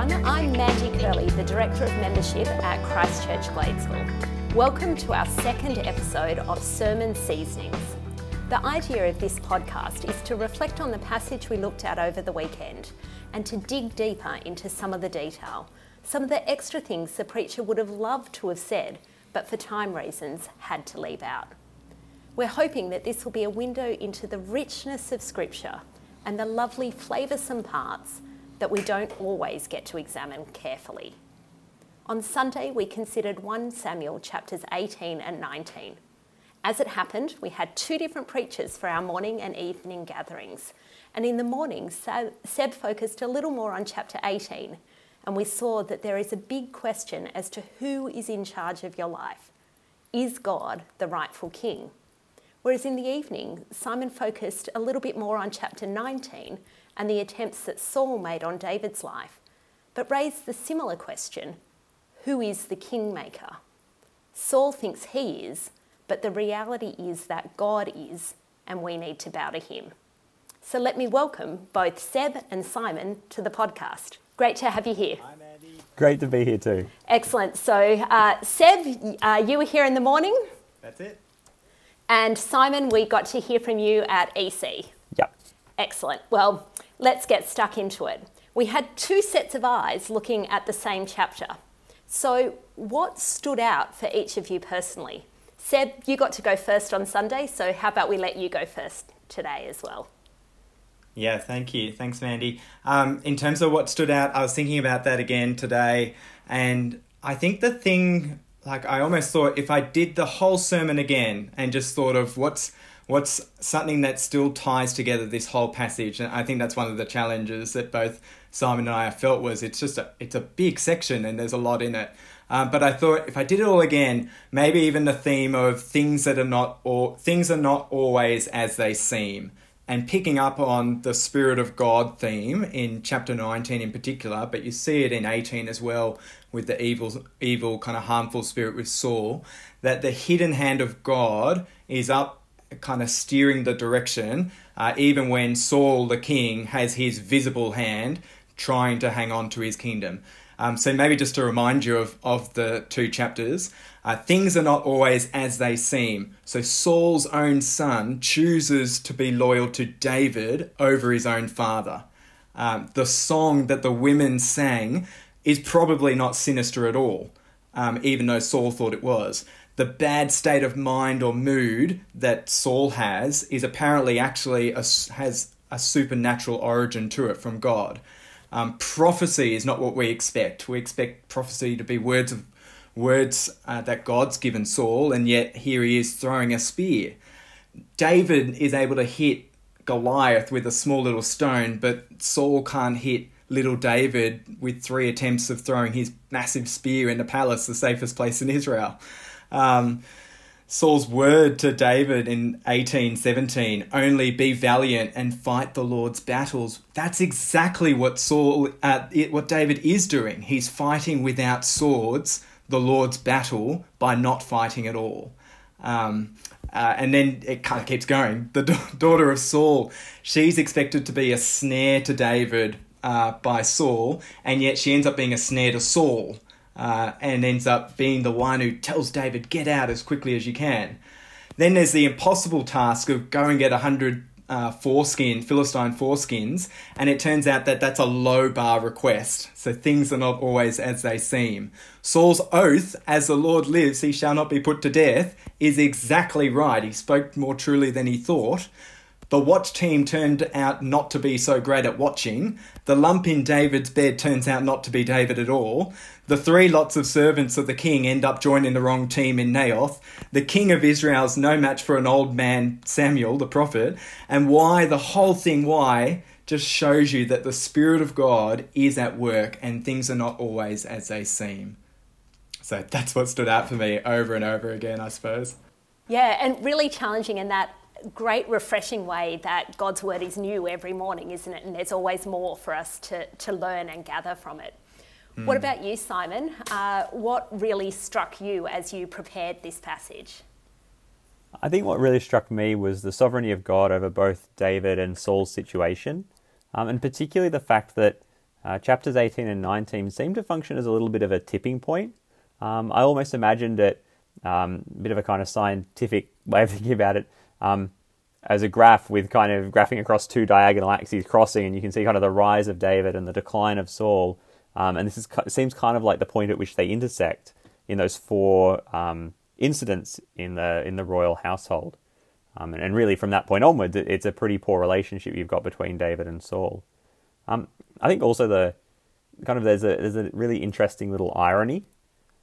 everyone. I'm Mandy Curley, the Director of Membership at Christchurch Gladesville. Welcome to our second episode of Sermon Seasonings. The idea of this podcast is to reflect on the passage we looked at over the weekend and to dig deeper into some of the detail, some of the extra things the preacher would have loved to have said, but for time reasons had to leave out. We're hoping that this will be a window into the richness of Scripture and the lovely flavoursome parts that we don't always get to examine carefully. On Sunday, we considered 1 Samuel chapters 18 and 19. As it happened, we had two different preachers for our morning and evening gatherings. And in the morning, Seb focused a little more on chapter 18, and we saw that there is a big question as to who is in charge of your life. Is God the rightful king? Whereas in the evening, Simon focused a little bit more on chapter 19 and the attempts that Saul made on David's life, but raised the similar question who is the kingmaker? Saul thinks he is, but the reality is that God is, and we need to bow to him. So let me welcome both Seb and Simon to the podcast. Great to have you here. Hi, Mandy. Great to be here too. Excellent. So, uh, Seb, uh, you were here in the morning. That's it. And Simon, we got to hear from you at EC. Yep. Excellent. Well, let's get stuck into it. We had two sets of eyes looking at the same chapter. So, what stood out for each of you personally? Seb, you got to go first on Sunday, so how about we let you go first today as well? Yeah, thank you. Thanks, Mandy. Um, in terms of what stood out, I was thinking about that again today, and I think the thing, like, I almost thought if I did the whole sermon again and just thought of what's what's something that still ties together this whole passage? And i think that's one of the challenges that both simon and i felt was it's just a it's a big section and there's a lot in it. Um, but i thought if i did it all again maybe even the theme of things that are not or things are not always as they seem. And picking up on the spirit of god theme in chapter 19 in particular but you see it in 18 as well with the evil evil kind of harmful spirit with saul that the hidden hand of god is up kind of steering the direction, uh, even when Saul, the king, has his visible hand trying to hang on to his kingdom. Um, so, maybe just to remind you of, of the two chapters, uh, things are not always as they seem. So, Saul's own son chooses to be loyal to David over his own father. Um, the song that the women sang is probably not sinister at all, um, even though Saul thought it was the bad state of mind or mood that Saul has is apparently actually a, has a supernatural origin to it from God. Um, prophecy is not what we expect. We expect prophecy to be words of words uh, that God's given Saul, and yet here he is throwing a spear. David is able to hit Goliath with a small little stone, but Saul can't hit little David with three attempts of throwing his massive spear in the palace, the safest place in Israel. Um, Saul's word to David in 1817 only be valiant and fight the Lord's battles. That's exactly what Saul, uh, it, what David is doing. He's fighting without swords the Lord's battle by not fighting at all. Um, uh, and then it kind of keeps going. The da- daughter of Saul, she's expected to be a snare to David uh, by Saul, and yet she ends up being a snare to Saul uh, and ends up being the one who tells David, get out as quickly as you can. Then there's the impossible task of go and get a hundred uh, foreskin, Philistine foreskins, and it turns out that that's a low bar request. So things are not always as they seem. Saul's oath, as the Lord lives, he shall not be put to death, is exactly right. He spoke more truly than he thought. The watch team turned out not to be so great at watching. The lump in David's bed turns out not to be David at all. The three lots of servants of the king end up joining the wrong team in Naioth. The king of Israel's no match for an old man, Samuel, the prophet. And why, the whole thing, why, just shows you that the Spirit of God is at work and things are not always as they seem. So that's what stood out for me over and over again, I suppose. Yeah, and really challenging in that great refreshing way that God's word is new every morning, isn't it? And there's always more for us to, to learn and gather from it. Mm. What about you, Simon? Uh, what really struck you as you prepared this passage? I think what really struck me was the sovereignty of God over both David and Saul's situation, um, and particularly the fact that uh, chapters 18 and 19 seem to function as a little bit of a tipping point. Um, I almost imagined it, um, a bit of a kind of scientific way of thinking about it, um, as a graph with kind of graphing across two diagonal axes crossing, and you can see kind of the rise of David and the decline of Saul. Um, and this is, seems kind of like the point at which they intersect in those four um, incidents in the in the royal household. Um, and, and, really, from that point onwards, it, it's a pretty poor relationship you've got between David and Saul. Um, I think also the kind of there's a there's a really interesting little irony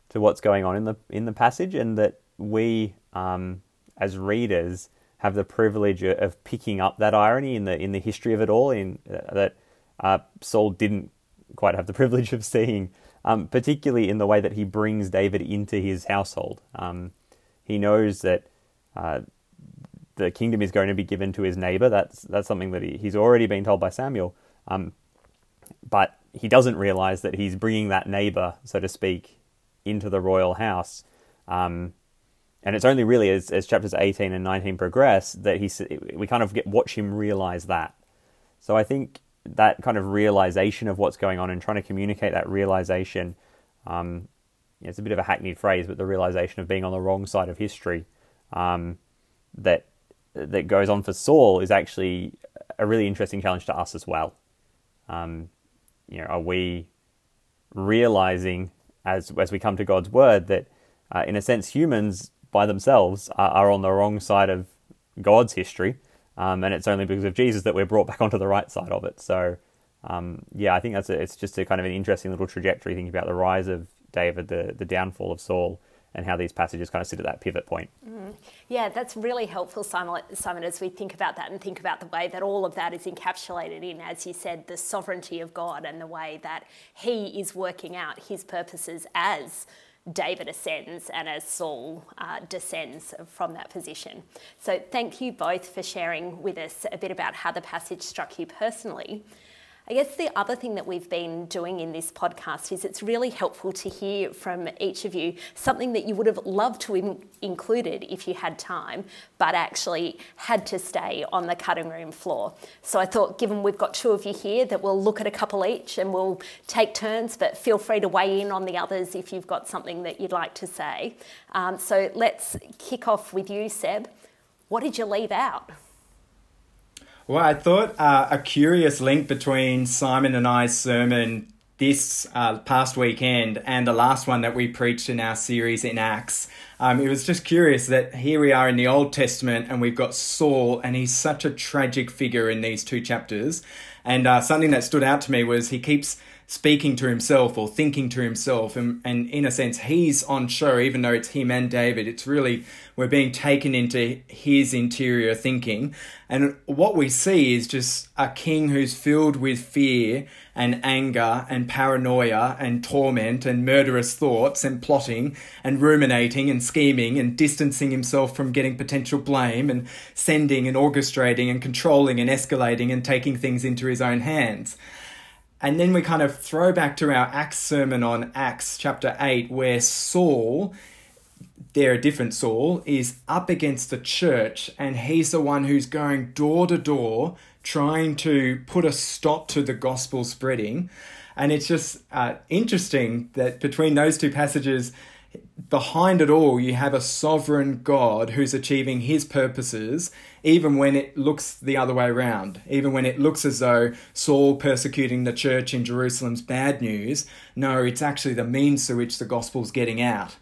to what's going on in the in the passage, and that we um, as readers have the privilege of picking up that irony in the in the history of it all. In uh, that uh, Saul didn't quite have the privilege of seeing, um, particularly in the way that he brings David into his household. Um, he knows that uh, the kingdom is going to be given to his neighbor. That's that's something that he, he's already been told by Samuel. Um, but he doesn't realize that he's bringing that neighbor, so to speak, into the royal house. And it's only really as, as chapters 18 and 19 progress that he we kind of get watch him realize that. So I think that kind of realization of what's going on and trying to communicate that realization, um, it's a bit of a hackneyed phrase, but the realization of being on the wrong side of history um, that that goes on for Saul is actually a really interesting challenge to us as well. Um, you know, are we realizing as as we come to God's word that, uh, in a sense, humans by themselves are, are, on the wrong side of God's history, um, and it's only because of Jesus that we're brought back onto the right side of it. So, um, yeah, I think that's a, it's just a kind of an interesting little trajectory thinking about the rise of David, the the downfall of Saul, and how these passages kind of sit at that pivot point. Mm. Yeah, that's really helpful, Simon, Simon, as we think about that and think about the way that all of that is encapsulated in, as you said, the sovereignty of God and the way that He is working out His purposes as David ascends and as Saul uh, descends from that position. So, thank you both for sharing with us a bit about how the passage struck you personally. I guess the other thing that we've been doing in this podcast is it's really helpful to hear from each of you something that you would have loved to have included if you had time, but actually had to stay on the cutting room floor. So I thought, given we've got two of you here, that we'll look at a couple each and we'll take turns, but feel free to weigh in on the others if you've got something that you'd like to say. Um, so let's kick off with you, Seb. What did you leave out? Well, I thought uh, a curious link between Simon and I's sermon this uh, past weekend and the last one that we preached in our series in Acts. Um, it was just curious that here we are in the Old Testament and we've got Saul, and he's such a tragic figure in these two chapters. And uh, something that stood out to me was he keeps speaking to himself or thinking to himself. And, and in a sense, he's on show, even though it's him and David. It's really, we're being taken into his interior thinking. And what we see is just a king who's filled with fear and anger and paranoia and torment and murderous thoughts and plotting and ruminating and scheming and distancing himself from getting potential blame and sending and orchestrating and controlling and escalating and taking things into his own hands. And then we kind of throw back to our Acts sermon on Acts chapter 8, where Saul, they're a different Saul, is up against the church, and he's the one who's going door to door trying to put a stop to the gospel spreading. And it's just uh, interesting that between those two passages, behind it all, you have a sovereign God who's achieving his purposes, even when it looks the other way around. Even when it looks as though Saul persecuting the church in Jerusalem's bad news. No, it's actually the means through which the gospel's getting out.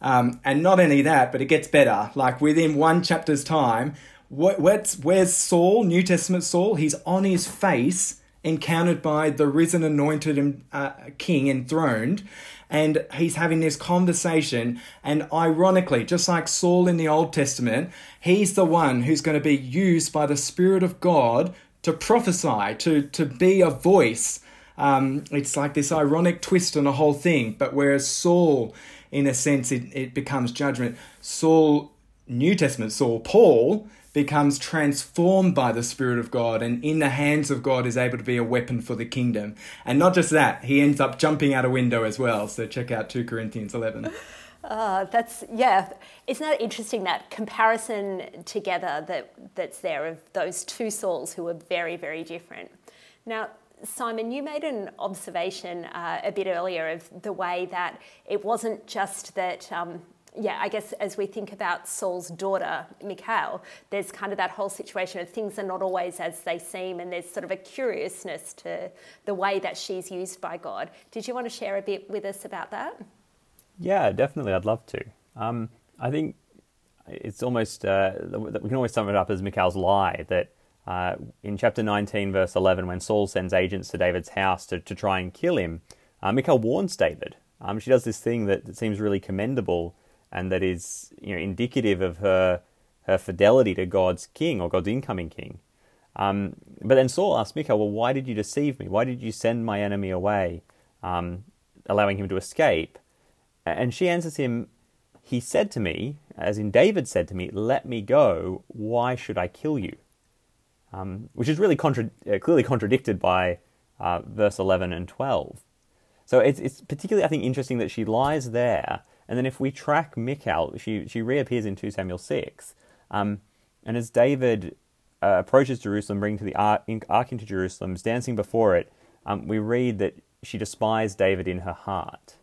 Um, and not only that, but it gets better. Like within one chapter's time, where's, where's Saul, New Testament Saul? He's on his face, encountered by the risen, anointed uh, king enthroned and he's having this conversation. And ironically, just like Saul in the Old Testament, he's the one who's going to be used by the Spirit of God to prophesy, to, to be a voice. Um, it's like this ironic twist on the whole thing. But whereas Saul, in a sense, it, it becomes judgment, Saul, New Testament Saul, Paul, becomes transformed by the Spirit of God and in the hands of God is able to be a weapon for the kingdom. And not just that, he ends up jumping out a window as well. So check out 2 Corinthians 11. Uh, that's yeah. Isn't that interesting that comparison together that that's there of those two Sauls who are very very different. Now, Simon, you made an observation uh, a bit earlier of the way that it wasn't just that. Um, yeah, I guess as we think about Saul's daughter, Michal, there's kind of that whole situation of things are not always as they seem, and there's sort of a curiousness to the way that she's used by God. Did you want to share a bit with us about that? Yeah, definitely. I'd love to. Um, I think it's almost, uh, we can always sum it up as Michal's lie that uh, in chapter 19, verse 11, when Saul sends agents to David's house to, to try and kill him, uh, Michal warns David. Um, she does this thing that, that, seems really commendable and that is you know, indicative of her, her fidelity to God's king or God's incoming king. Um, but then Saul asks Michal, Well, why did you deceive me? Why did you send my enemy away, um, allowing him to escape? And she answers him, He said to me, as in David said to me, Let me go. Why should I kill you? um, which is really contra- uh, clearly contradicted by uh, verse 11 and 12. So it's, it's particularly, I think, interesting that she lies there, and then if we track Michal, she, she reappears in 2 Samuel 6. Um, and as David uh, approaches Jerusalem, bringing to the ark, ark into Jerusalem, dancing before it, um, we read that she despised David in her heart.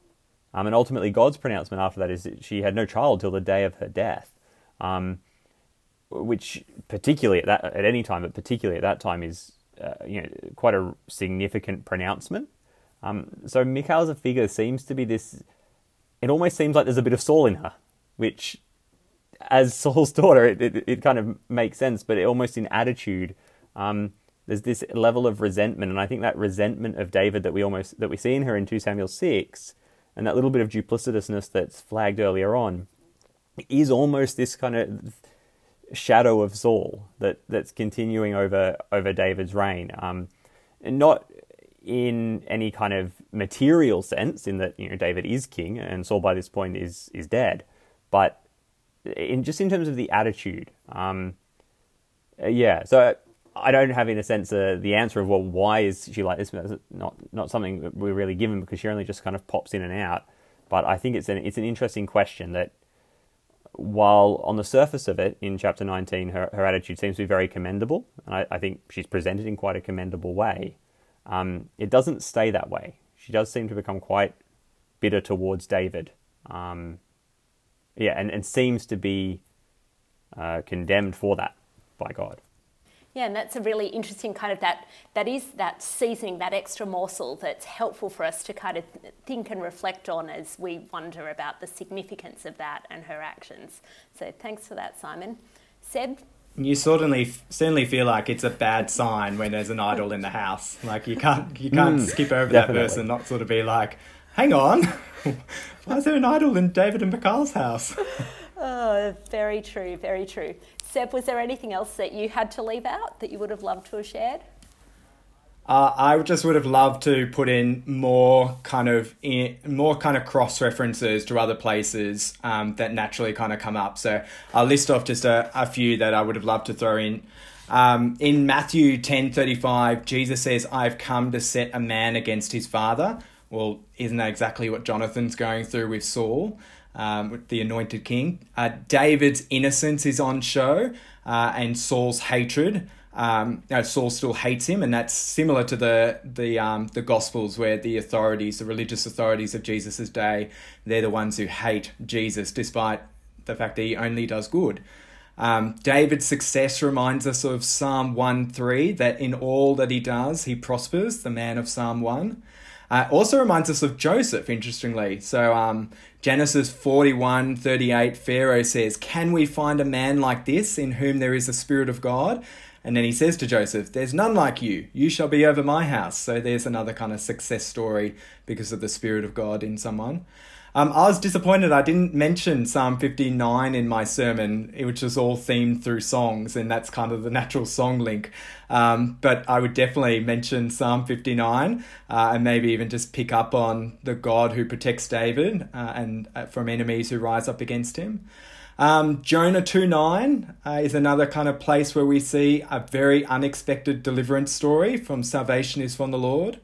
Um, and ultimately, God's pronouncement after that is that she had no child till the day of her death. Um, which particularly at that at any time, but particularly at that time is uh, you know quite a significant pronouncement. Um, so as a figure seems to be this. It almost seems like there's a bit of Saul in her, which, as Saul's daughter, it, it, it kind of makes sense. But it, almost in attitude, um, there's this level of resentment, and I think that resentment of David that we almost that we see in her in two Samuel six, and that little bit of duplicitousness that's flagged earlier on, is almost this kind of shadow of Saul that that's continuing over over David's reign. Um, not in any kind of material sense, in that you know David is king and Saul by this point is is dead, but in just in terms of the attitude. Um, yeah, so I don't have in a sense uh, the answer of well why is she like this? Not not something that we're really given because she only just kind of pops in and out. But I think it's an it's an interesting question that while on the surface of it, in chapter 19, her, her attitude seems to be very commendable, and I, I think she's presented in quite a commendable way, um, it doesn't stay that way. She does seem to become quite bitter towards David. Um, yeah, and, and seems to be uh, condemned for that by God. Yeah, and that's a really interesting kind of that that is that seasoning, that extra morsel that's helpful for us to kind of think and reflect on as we wonder about the significance of that and her actions. So thanks for that, Simon. Seb? You certainly certainly feel like it's a bad sign when there's an idol in the house. Like you can't you can't mm, skip over definitely. that person, not sort of be like, hang on, why is there an idol in David and Michal's house? oh, very true, very true. Seb, was there anything else that you had to leave out that you would have loved to have shared? Uh, I just would have loved to put in more kind of in, more kind of cross references to other places um, that naturally kind of come up. So I'll list off just a, a few that I would have loved to throw in. Um, in Matthew ten thirty five, Jesus says, "I've come to set a man against his father." Well, isn't that exactly what Jonathan's going through with Saul? um, with the anointed king. Uh, David's innocence is on show, uh, and Saul's hatred. Um, you know, Saul still hates him, and that's similar to the the um, the Gospels, where the authorities, the religious authorities of Jesus' day, they're the ones who hate Jesus, despite the fact that he only does good. Um, David's success reminds us of Psalm 1 3, that in all that he does, he prospers, the man of Psalm 1. Uh, also reminds us of Joseph, interestingly. So, um, Genesis 41 38, Pharaoh says, Can we find a man like this in whom there is a spirit of God? And then he says to Joseph, There's none like you. You shall be over my house. So there's another kind of success story because of the Spirit of God in someone. Um, I was disappointed I didn't mention Psalm 59 in my sermon, which is all themed through songs, and that's kind of the natural song link. Um, but I would definitely mention Psalm 59 uh, and maybe even just pick up on the God who protects David uh, and uh, from enemies who rise up against him. Um, Jonah 2 9 uh, is another kind of place where we see a very unexpected deliverance story from salvation is from the Lord.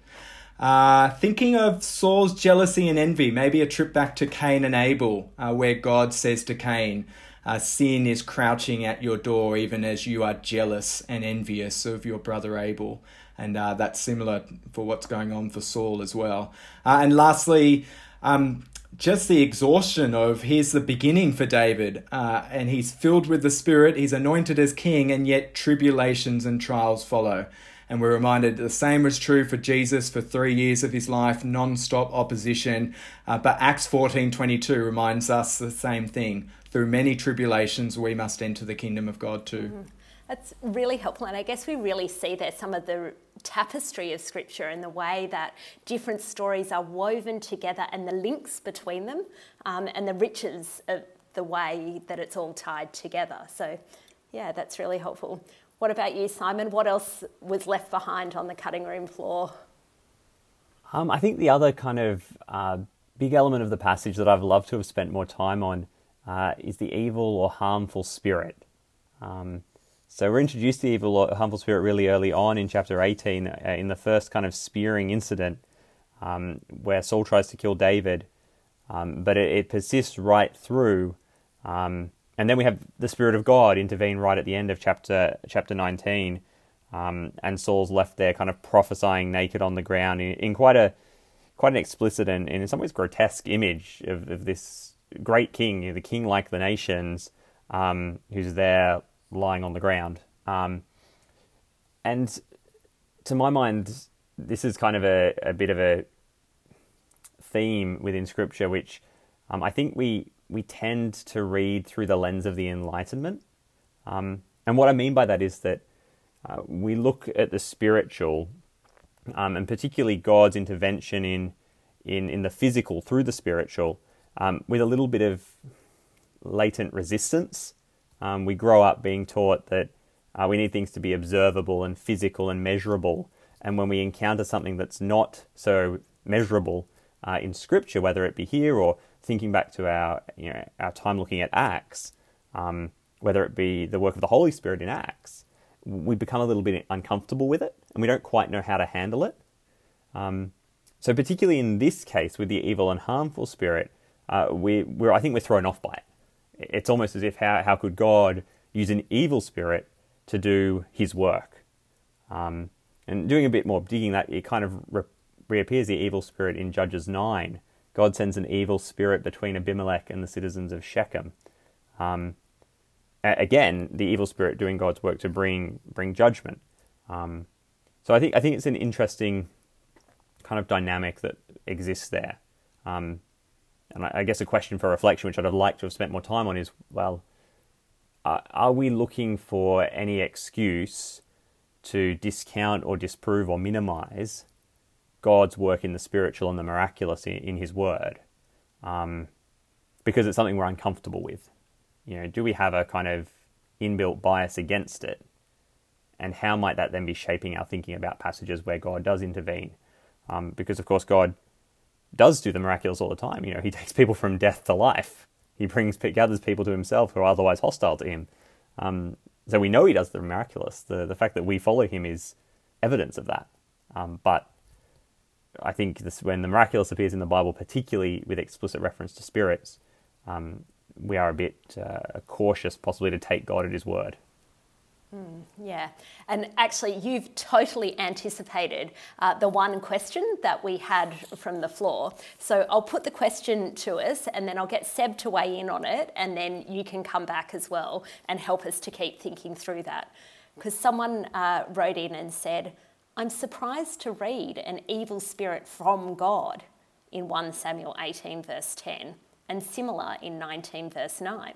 Uh, thinking of Saul's jealousy and envy, maybe a trip back to Cain and Abel, uh, where God says to Cain, uh, Sin is crouching at your door, even as you are jealous and envious of your brother Abel. and uh, that's similar for what's going on for Saul as well. Uh, and lastly, um, just the exhaustion of here's the beginning for David, uh, and he's filled with the Spirit, he's anointed as king, and yet tribulations and trials follow. And we're reminded the same was true for Jesus for three years of his life, non-stop opposition. Uh, but Acts 14:22 reminds us the same thing. Through many tribulations, we must enter the kingdom of God too. Mm-hmm. That's really helpful, and I guess we really see there some of the tapestry of Scripture and the way that different stories are woven together and the links between them, um, and the riches of the way that it's all tied together. So, yeah, that's really helpful. What about you, Simon? What else was left behind on the cutting room floor? Um, I think the other kind of uh, big element of the passage that I've loved to have spent more time on uh, is the evil or harmful spirit. Um, so we're introduced to the evil harmful spirit really early on in chapter 18, uh, in the first kind of spearing incident um, where Saul tries to kill David, um, but it, it, persists right through. Um, and then we have the Spirit of God intervene right at the end of chapter chapter 19, um, and Saul's left there, kind of prophesying naked on the ground in, in quite a quite an explicit and, and, in some ways grotesque image of, of this great king, the king like the nations, um, who's there lying on the ground. Um, and to my mind, this is kind of a, a bit of a theme within Scripture, which um, I think we we tend to read through the lens of the Enlightenment. Um, and what I mean by that is that uh, we look at the spiritual, um, and particularly God's intervention in, in, in the physical through the spiritual, um, with a little bit of latent resistance. Um, we grow up being taught that uh, we need things to be observable and physical and measurable. And when we encounter something that's not so measurable uh, in Scripture, whether it be here or thinking back to our you know our time looking at Acts, um, whether it be the work of the Holy Spirit in Acts, we become a little bit uncomfortable with it, and we don't quite know how to handle it. Um, so, particularly in this case with the evil and harmful spirit, uh, we, I think we're thrown off by it. It's almost as if how how could God use an evil spirit to do His work? Um, and doing a bit more digging, that it kind of re- reappears the evil spirit in Judges nine, God sends an evil spirit between Abimelech and the citizens of Shechem. Um, again, the evil spirit doing God's work to bring bring judgment. Um, so I think I think it's an interesting kind of dynamic that exists there. Um, and I, guess a question for reflection, which I'd have liked to have spent more time on, is well, are we looking for any excuse to discount or disprove or minimize God's work in the spiritual and the miraculous in, in His Word, um, because it's something we're uncomfortable with. You know, do we have a kind of inbuilt bias against it? And how might that then be shaping our thinking about passages where God does intervene? Um, because of course God does do the miraculous all the time. You know, He takes people from death to life. He brings gathers people to Himself who are otherwise hostile to Him. Um, so we know He does the miraculous. The the fact that we follow Him is evidence of that. Um, but I think this, when the miraculous appears in the Bible, particularly with explicit reference to spirits, um, we are a bit uh, cautious, possibly, to take God at His word. Mm, yeah, and actually, you've totally anticipated uh, the one question that we had from the floor. So I'll put the question to us, and then I'll get Seb to weigh in on it, and then you can come back as well and help us to keep thinking through that. Because someone uh, wrote in and said, I'm surprised to read an evil spirit from God in 1 Samuel 18, verse 10, and similar in 19, verse 9.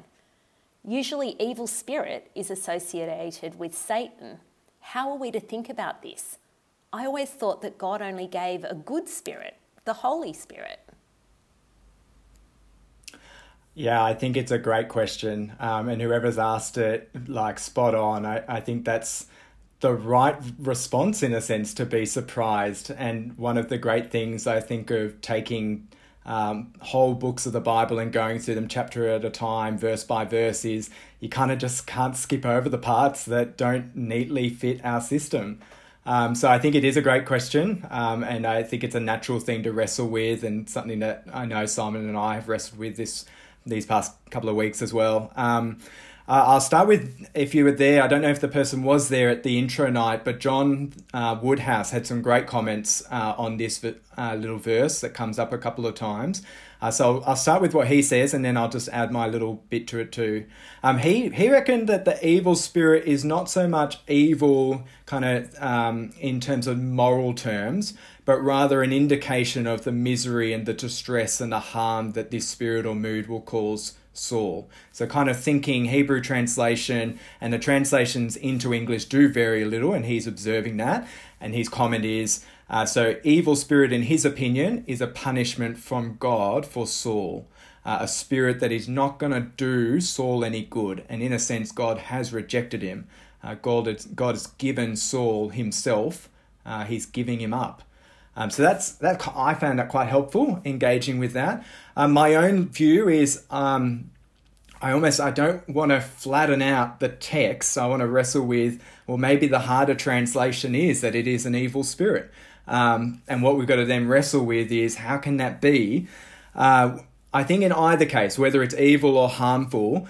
Usually, evil spirit is associated with Satan. How are we to think about this? I always thought that God only gave a good spirit, the Holy Spirit. Yeah, I think it's a great question. Um, and whoever's asked it, like spot on. I, I think that's the right response in a sense to be surprised. And one of the great things I think of taking um, whole books of the Bible and going through them chapter at a time, verse by verse, is you kind of just can't skip over the parts that don't neatly fit our system. Um, so I think it is a great question, um, and I think it's a natural thing to wrestle with, and something that I know Simon and I have wrestled with this these past couple of weeks as well. Um, Uh, I'll start with if you were there. I don't know if the person was there at the intro night, but John uh, Woodhouse had some great comments uh, on this uh, little verse that comes up a couple of times. Uh, so I'll start with what he says, and then I'll just add my little bit to it too. Um, he he reckoned that the evil spirit is not so much evil, kind of um, in terms of moral terms, but rather an indication of the misery and the distress and the harm that this spirit or mood will cause Saul. So, kind of thinking Hebrew translation and the translations into English do vary a little, and he's observing that. And his comment is uh, so, evil spirit, in his opinion, is a punishment from God for Saul. Uh, a spirit that is not going to do Saul any good. And in a sense, God has rejected him. Uh, God, has, God has given Saul himself, uh, he's giving him up. Um, so that's that. I found that quite helpful engaging with that. Um, my own view is um, I almost I don't want to flatten out the text. I want to wrestle with well maybe the harder translation is that it is an evil spirit, um, and what we've got to then wrestle with is how can that be? Uh, I think in either case, whether it's evil or harmful,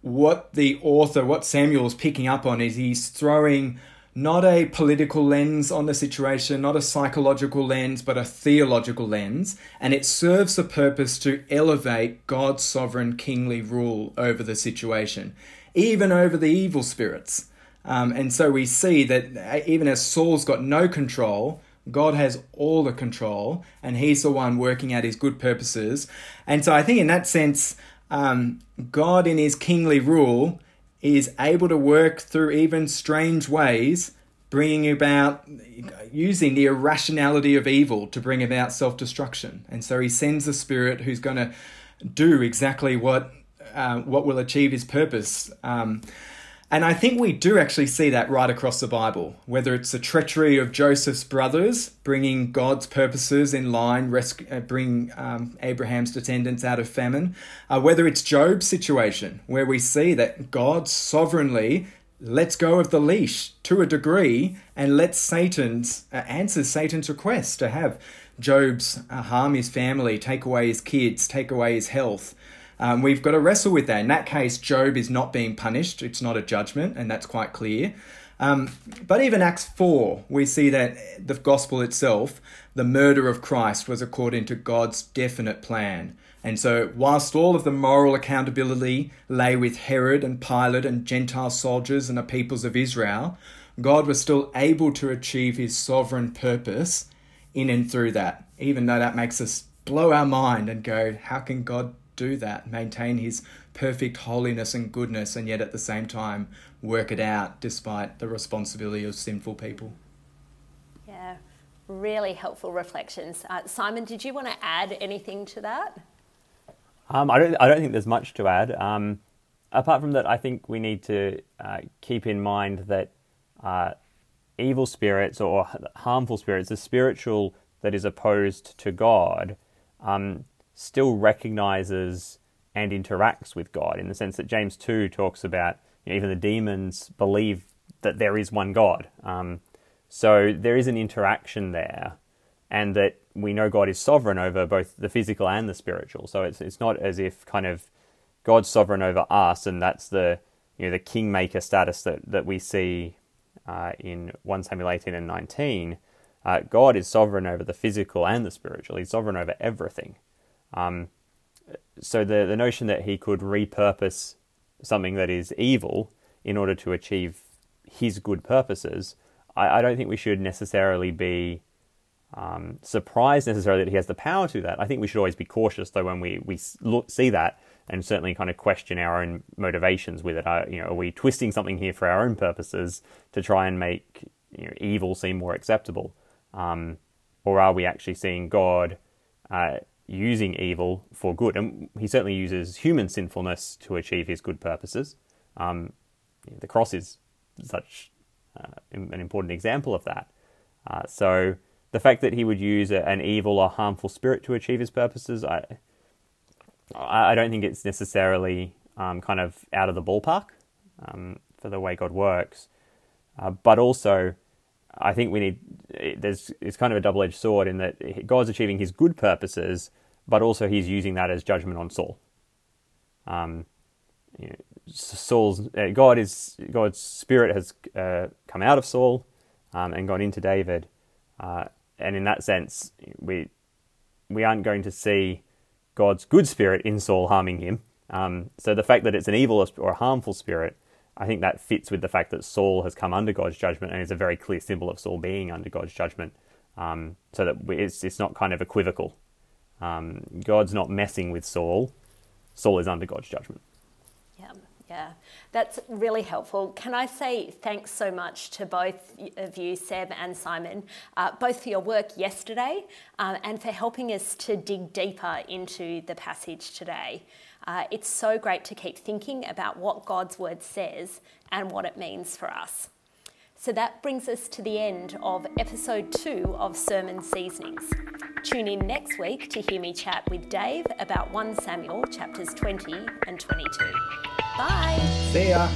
what the author, what Samuel's picking up on is he's throwing not a political lens on the situation, not a psychological lens, but a theological lens, and it serves the purpose to elevate God's sovereign kingly rule over the situation, even over the evil spirits. Um, and so we see that uh, even as Saul's got no control, God has all the control, and He's the one working out His good purposes. And so I think in that sense, um, God in His kingly rule is able to work through even strange ways, bringing about, using the irrationality of evil to bring about self destruction. And so he sends a spirit who's going to do exactly what, uh, what will achieve his purpose. Um, and I think we do actually see that right across the Bible, whether it's the treachery of Joseph's brothers, bringing God's purposes in line, uh, bring um, Abraham's descendants out of famine, uh, whether it's Job's situation, where we see that God sovereignly lets go of the leash to a degree and lets Satan's uh, answers Satan's request to have Job's uh, harm his family, take away his kids, take away his health. Um, we've got to wrestle with that. In that case, Job is not being punished. It's not a judgment, and that's quite clear. Um, but even Acts 4, we see that the gospel itself, the murder of Christ, was according to God's definite plan. And so, whilst all of the moral accountability lay with Herod and Pilate and Gentile soldiers and the peoples of Israel, God was still able to achieve his sovereign purpose in and through that, even though that makes us blow our mind and go, how can God do that, maintain his perfect holiness and goodness, and yet at the same time work it out despite the responsibility of sinful people. Yeah, really helpful reflections. Uh, Simon, did you want to add anything to that? Um, I don't. I don't think there's much to add. Um, apart from that, I think we need to uh, keep in mind that uh, evil spirits or harmful spirits, the spiritual that is opposed to God, um, still recognizes and interacts with God in the sense that James 2 talks about you know, even the demons believe that there is one God. Um, so there is an interaction there, and that we know God is sovereign over both the physical and the spiritual. So it's it's not as if kind of God's sovereign over us, and that's the you know the kingmaker status that that we see uh, in one Samuel eighteen and nineteen. Uh, God is sovereign over the physical and the spiritual. He's sovereign over everything. Um, so the the notion that he could repurpose something that is evil in order to achieve his good purposes, I, I don't think we should necessarily be um, surprised necessarily that he has the power to that. I think we should always be cautious though when we we look, see that and certainly kind of question our own motivations with it. Are, you know, are we twisting something here for our own purposes to try and make you know, evil seem more acceptable, um, or are we actually seeing God? Uh, using evil for good. And he certainly uses human sinfulness to achieve his good purposes. Um, the cross is such uh, an important example of that. Uh, so the fact that he would use a, an evil or harmful spirit to achieve his purposes, I, I don't think it's necessarily um, kind of out of the ballpark um, for the way God works. Uh, but also, I think we need there's it's kind of a double edged sword in that God's achieving His good purposes, but also He's using that as judgment on Saul. Um, you know, Saul's uh, God is God's spirit has uh, come out of Saul um, and gone into David, uh, and in that sense, we we aren't going to see God's good spirit in Saul harming him. Um, so the fact that it's an evil or a harmful spirit, I think that fits with the fact that Saul has come under God's judgment and is a very clear symbol of Saul being under God's judgment. Um, so that it's it's not kind of equivocal. Um, God's not messing with Saul. Saul is under God's judgment. Yeah, yeah, that's really helpful. Can I say thanks so much to both of you, Seb and Simon, uh, both for your work yesterday uh, and for helping us to dig deeper into the passage today. Uh, it's so great to keep thinking about what God's word says and what it means for us. So that brings us to the end of episode two of Sermon Seasonings. Tune in next week to hear me chat with Dave about 1 Samuel chapters 20 and 22. Bye. See ya.